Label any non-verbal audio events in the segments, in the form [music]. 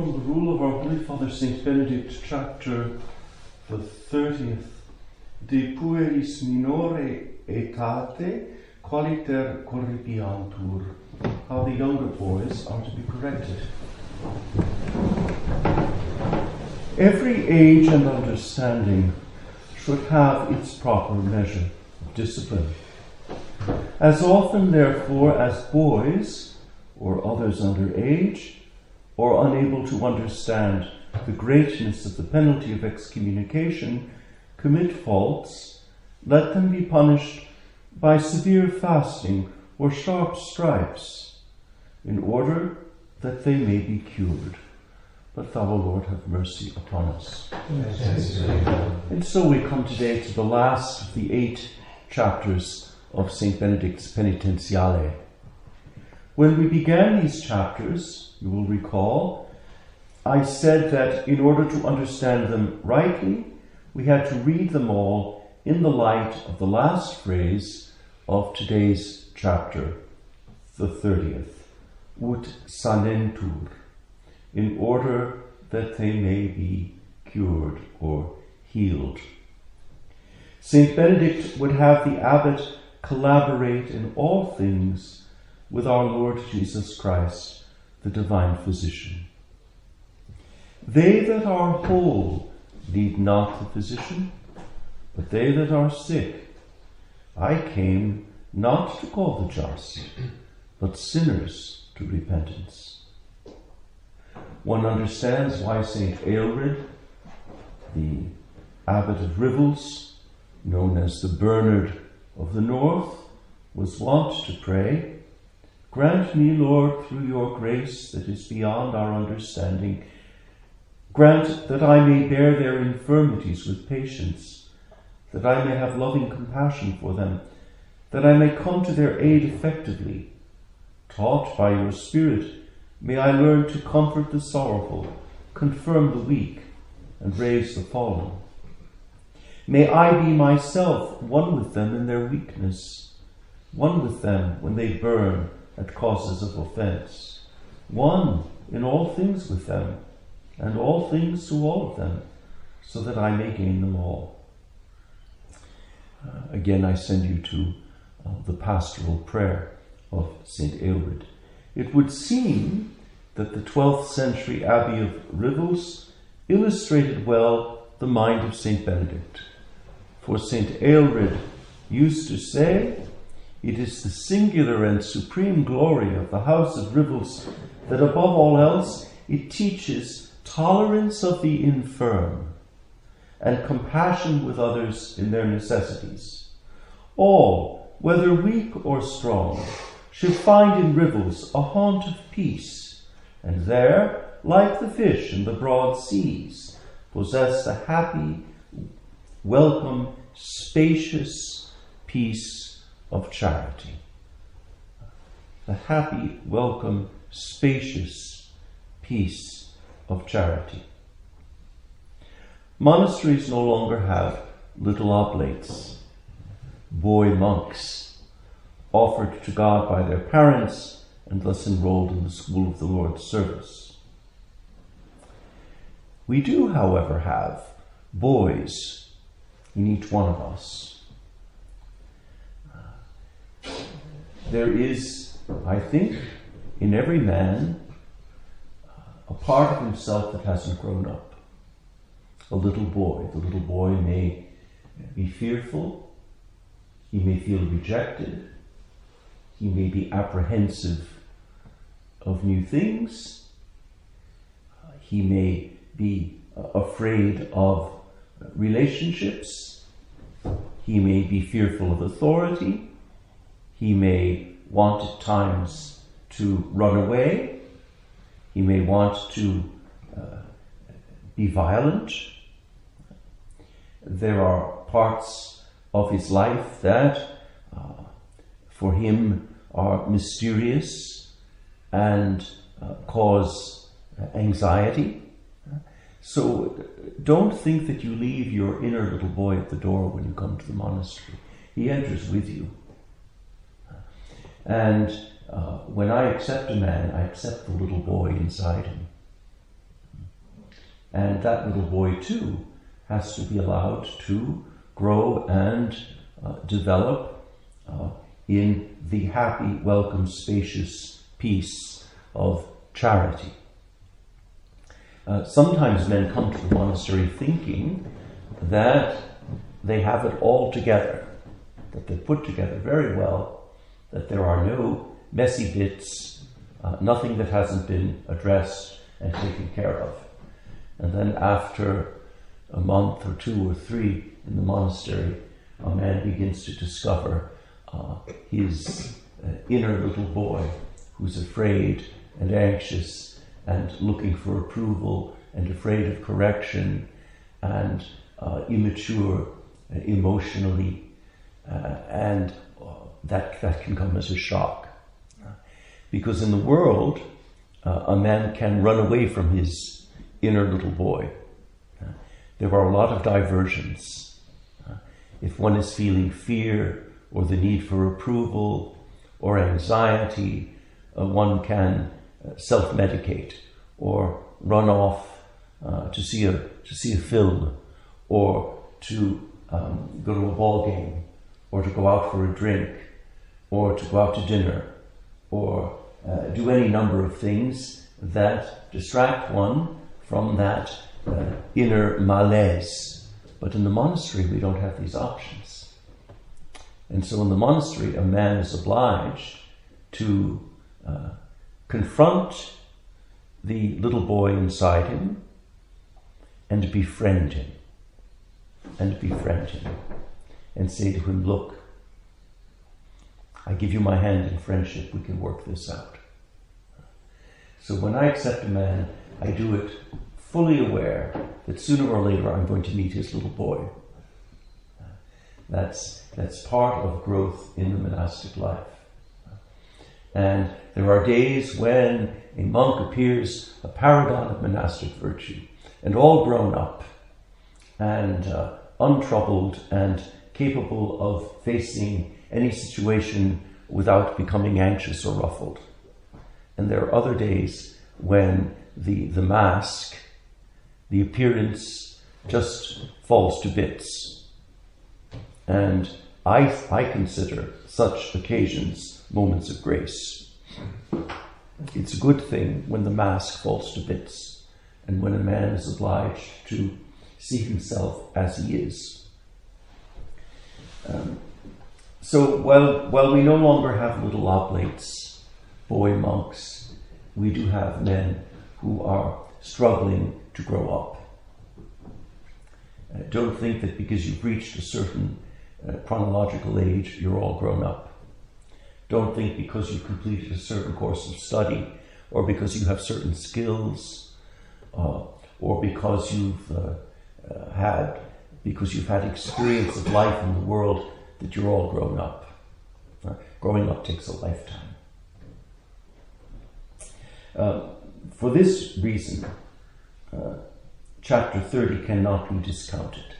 from the rule of our Holy Father Saint Benedict, chapter the 30th, De pueris minore etate qualiter corripiantur, how the younger boys are to be corrected. Every age and understanding should have its proper measure of discipline. As often, therefore, as boys or others under age or unable to understand the greatness of the penalty of excommunication commit faults, let them be punished by severe fasting or sharp stripes, in order that they may be cured. But thou, O Lord, have mercy upon us. And so we come today to the last of the eight chapters of St. Benedict's Penitentiale. When we began these chapters, you will recall, I said that in order to understand them rightly, we had to read them all in the light of the last phrase of today's chapter, the 30th, ut sanentur, in order that they may be cured or healed. St. Benedict would have the abbot collaborate in all things with our Lord Jesus Christ, the divine physician. They that are whole need not the physician, but they that are sick. I came not to call the just, but sinners to repentance. One understands why St. Aelred, the abbot of Rievaulx, known as the Bernard of the North, was wont to pray, Grant me, Lord, through your grace that is beyond our understanding, grant that I may bear their infirmities with patience, that I may have loving compassion for them, that I may come to their aid effectively. Taught by your Spirit, may I learn to comfort the sorrowful, confirm the weak, and raise the fallen. May I be myself one with them in their weakness, one with them when they burn at causes of offense, one in all things with them, and all things to all of them, so that I may gain them all. Uh, again, I send you to uh, the pastoral prayer of St. Aelred. It would seem that the 12th century Abbey of Rievaulx illustrated well the mind of St. Benedict. For St. Aelred used to say, It is the singular and supreme glory of the House of Rievaulx that above all else it teaches tolerance of the infirm and compassion with others in their necessities. All, whether weak or strong, should find in Rievaulx a haunt of peace, and there, like the fish in the broad seas, possess the happy, welcome, spacious peace of charity. The happy, welcome, spacious peace of charity. Monasteries no longer have little oblates, boy monks, offered to God by their parents and thus enrolled in the school of the Lord's service. We do, however, have boys in each one of us. There is, I think, in every man a part of himself that hasn't grown up. A little boy. The little boy may be fearful, he may feel rejected, he may be apprehensive of new things, he may be afraid of relationships, he may be fearful of authority, he may want at times to run away, he may want to uh, be violent. There are parts of his life that, uh, for him, are mysterious and uh, cause anxiety. So don't think that you leave your inner little boy at the door when you come to the monastery. He enters with you. And uh, when I accept a man, I accept the little boy inside him. And that little boy, too, has to be allowed to grow and uh, develop uh, in the happy, welcome, spacious peace of charity. Uh, sometimes men come to the monastery thinking that they have it all together, that they're put together very well, that there are no messy bits, uh, nothing that hasn't been addressed and taken care of. And then after a month or two or three in the monastery, a man begins to discover uh, his uh, inner little boy who's afraid and anxious and looking for approval and afraid of correction and uh, immature uh, emotionally, uh, and that, that can come as a shock. Because in the world, a man can run away from his inner little boy. there are a lot of diversions. if one is feeling fear or the need for approval or anxiety, uh, one can uh, self-medicate or run off uh, to see a to see a film or to um, go to a ball game or to go out for a drink or to go out to dinner or uh, do any number of things that distract one from that uh, inner malaise. But in the monastery, we don't have these options. And so in the monastery, a man is obliged to uh, confront the little boy inside him and befriend him. And befriend him. And say to him, Look, I give you my hand in friendship, we can work this out. So when I accept a man, I do it fully aware that sooner or later I'm going to meet his little boy. That's, that's part of growth in the monastic life. And there are days when a monk appears a paragon of monastic virtue and all grown up and uh, untroubled and capable of facing any situation without becoming anxious or ruffled. And there are other days when the, the mask, the appearance just falls to bits. And I, I consider such occasions moments of grace. It's a good thing when the mask falls to bits and when a man is obliged to see himself as he is. Um, so while, while we no longer have little oblates, boy monks, we do have men who are struggling to grow up. Uh, don't think that because you've reached a certain uh, chronological age, you're all grown up. Don't think because you've completed a certain course of study or because you have certain skills uh, or because you've uh, uh, had because you've had experience of life in the world that you're all grown up. Uh, growing up takes a lifetime. Uh, for this reason, uh, chapter 30 cannot be discounted.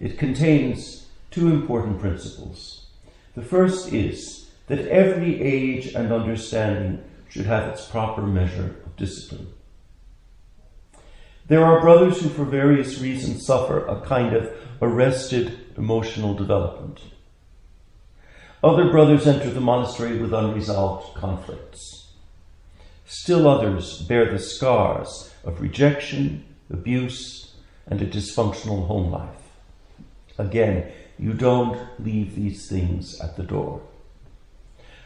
It contains two important principles. The first is that every age and understanding should have its proper measure of discipline. There are brothers who, for various reasons, suffer a kind of arrested emotional development. Other brothers enter the monastery with unresolved conflicts. Still others bear the scars of rejection, abuse, and a dysfunctional home life. Again, you don't leave these things at the door.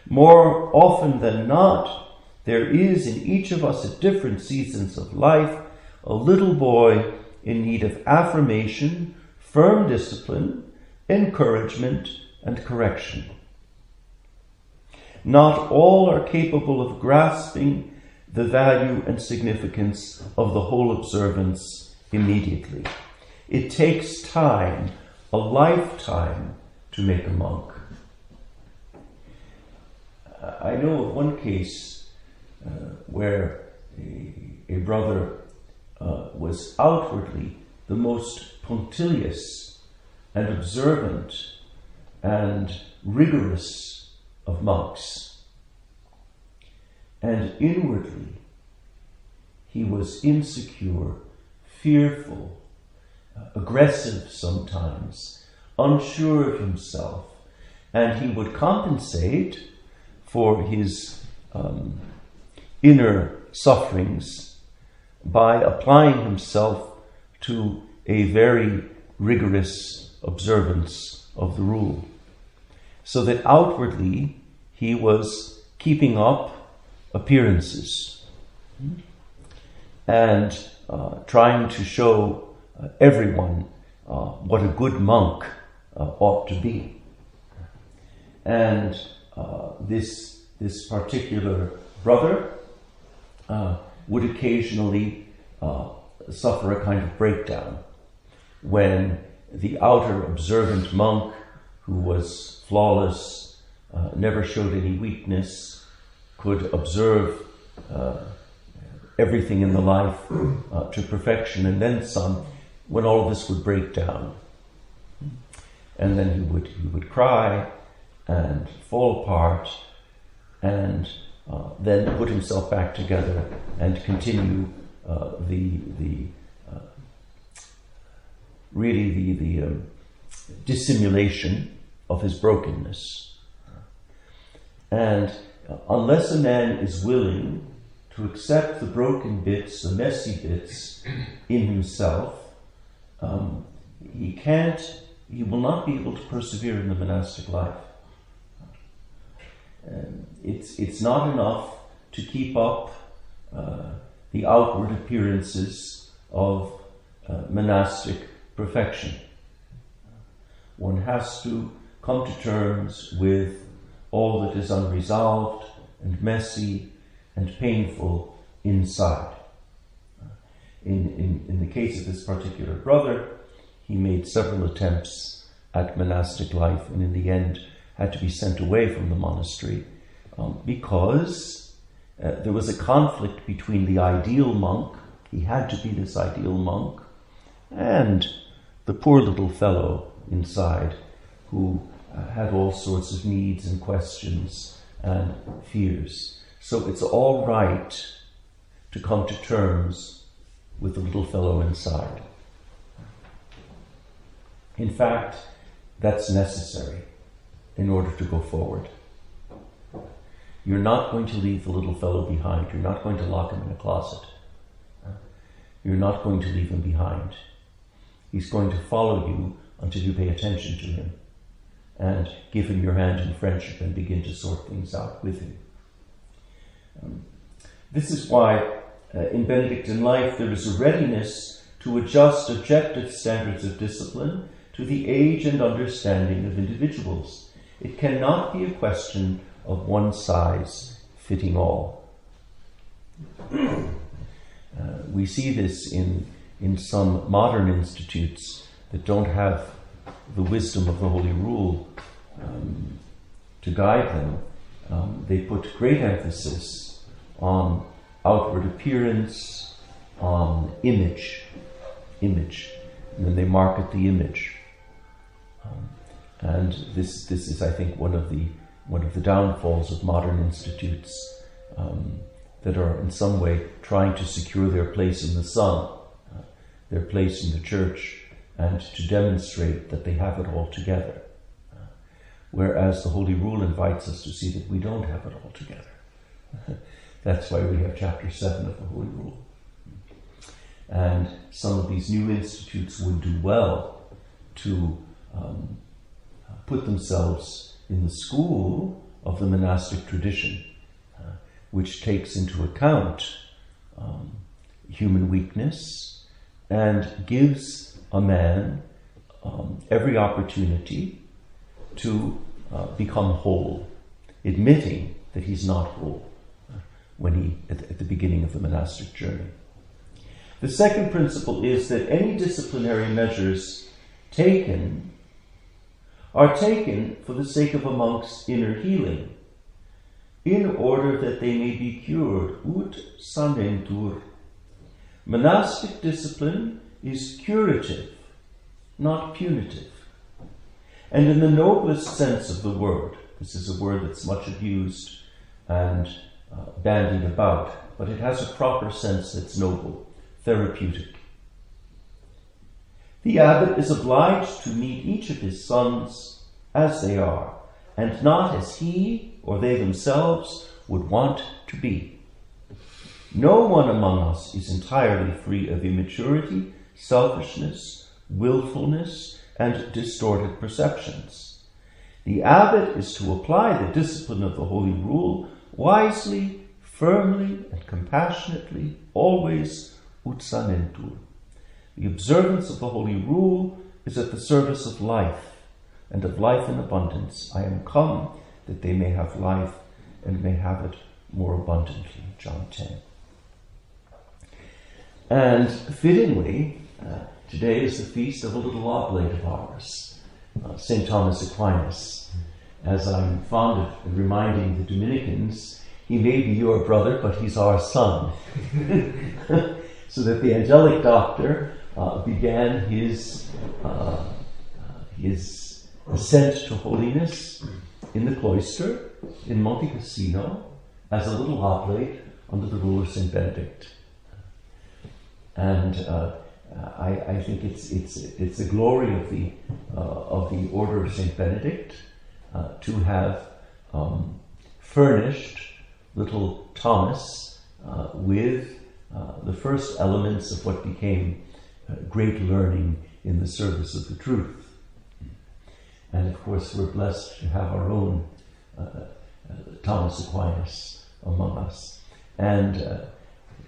More often than not, there is in each of us at different seasons of life a little boy in need of affirmation firm discipline, encouragement, and correction. Not all are capable of grasping the value and significance of the whole observance immediately. It takes time, a lifetime, to make a monk. I know of one case uh, where a, a brother uh, was outwardly the most punctilious and observant and rigorous of monks. And inwardly, he was insecure, fearful, aggressive sometimes, unsure of himself, and he would compensate for his um, inner sufferings by applying himself to a very rigorous observance of the rule. So that outwardly he was keeping up appearances and uh, trying to show uh, everyone uh, what a good monk uh, ought to be. And uh, this, this particular brother uh, would occasionally uh, suffer a kind of breakdown when the outer observant monk, who was flawless, uh, never showed any weakness, could observe uh, everything in the life uh, to perfection and then some, when all of this would break down. And then he would, he would cry and fall apart and uh, then put himself back together and continue uh, the, the uh, really the, the um, dissimulation of his brokenness. And uh, unless a man is willing to accept the broken bits, the messy bits in himself, um, he can't, he will not be able to persevere in the monastic life. Um, it's, it's not enough to keep up uh, the outward appearances of uh, monastic perfection. One has to come to terms with all that is unresolved and messy and painful inside. In, in, in the case of this particular brother, he made several attempts at monastic life and in the end had to be sent away from the monastery um, because uh, there was a conflict between the ideal monk, he had to be this ideal monk, and the poor little fellow inside who uh, had all sorts of needs and questions and fears. So it's all right to come to terms with the little fellow inside. In fact, that's necessary in order to go forward. You're not going to leave the little fellow behind. You're not going to lock him in a closet. You're not going to leave him behind. He's going to follow you until you pay attention to him and give him your hand in friendship and begin to sort things out with him. Um, this is why uh, in Benedictine life there is a readiness to adjust objective standards of discipline to the age and understanding of individuals. It cannot be a question of one size fitting all. uh, we see this in, in some modern institutes that don't have the wisdom of the Holy Rule um, to guide them. Um, they put great emphasis on outward appearance, on image, image, and then they market the image. Um, and this, this is, I think, one of the one of the downfalls of modern institutes um, that are in some way trying to secure their place in the sun, uh, their place in the church, and to demonstrate that they have it all together. Uh, whereas the Holy Rule invites us to see that we don't have it all together. [laughs] That's why we have chapter 7 of the Holy Rule. And some of these new institutes would do well to um, put themselves in the school of the monastic tradition, uh, which takes into account um, human weakness and gives a man um, every opportunity to uh, become whole, admitting that he's not whole when he at, at the beginning of the monastic journey. The second principle is that any disciplinary measures taken are taken for the sake of a monk's inner healing, in order that they may be cured, ut sanentur. Monastic discipline is curative, not punitive. And in the noblest sense of the word, this is a word that's much abused and uh, bandied about, but it has a proper sense that's noble, therapeutic. The abbot is obliged to meet each of his sons as they are, and not as he or they themselves would want to be. No one among us is entirely free of immaturity, selfishness, willfulness, and distorted perceptions. The abbot is to apply the discipline of the Holy Rule wisely, firmly, and compassionately, always ut sanentur. The observance of the Holy Rule is at the service of life and of life in abundance. I am come that they may have life and may have it more abundantly. John 10. And fittingly, uh, today is the feast of a little oblate of ours, uh, St. Thomas Aquinas. As I'm fond of reminding the Dominicans, he may be your brother, but he's our son. [laughs] so that the angelic doctor uh, began his, uh, uh, his ascent to holiness in the cloister in Monte Cassino as a little oblate under the rule of St. Benedict. And uh, I, I, think it's, it's, it's the glory of the, uh, of the Order of St. Benedict to have um, furnished little Thomas with uh, the first elements of what became great learning in the service of the truth. And of course, we're blessed to have our own uh, uh, Thomas Aquinas among us. And uh,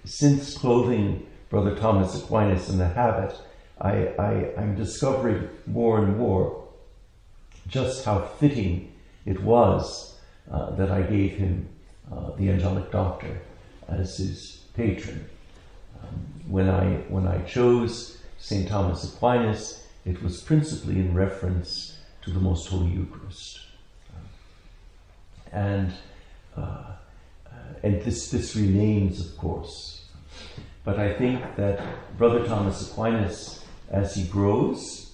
since clothing Brother Thomas Aquinas in the habit, I, I, I'm discovering more and more just how fitting it was uh, that I gave him uh, the angelic doctor as his patron. When I when I chose St. Thomas Aquinas, it was principally in reference to the Most Holy Eucharist. And, uh, uh, and this, this remains, of course. But I think that Brother Thomas Aquinas, as he grows,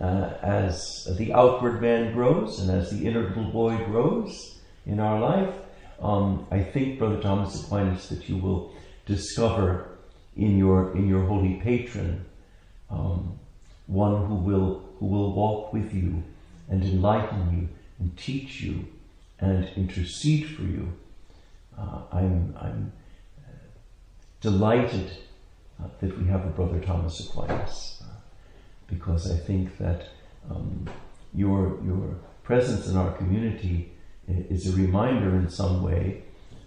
uh, as the outward man grows, and as the inner little boy grows in our life, um, I think, Brother Thomas Aquinas, that you will discover in your in your holy patron um, one who will who will walk with you and enlighten you and teach you and intercede for you. Uh, I'm, I'm uh, delighted uh, that we have a brother Thomas Aquinas uh, because I think that um, your, your presence in our community is a reminder in some way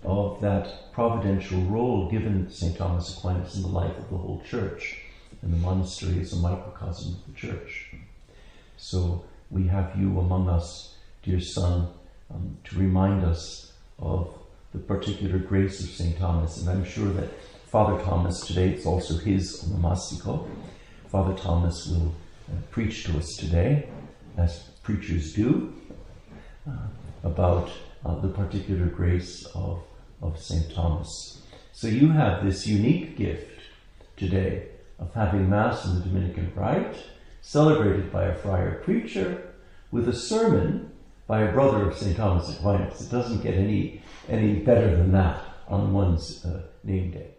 of that providential role given St. Thomas Aquinas in the life of the whole church. And the monastery is a microcosm of the church. So we have you among us, dear son, um, to remind us of the particular grace of St. Thomas. And I'm sure that Father Thomas today, it's also his onomastico. Father Thomas will uh, preach to us today, as preachers do, uh, about uh, the particular grace of, of St. Thomas. So you have this unique gift today of having Mass in the Dominican Rite celebrated by a friar preacher with a sermon by a brother of St. Thomas Aquinas. It doesn't get any, any better than that on one's uh, name day.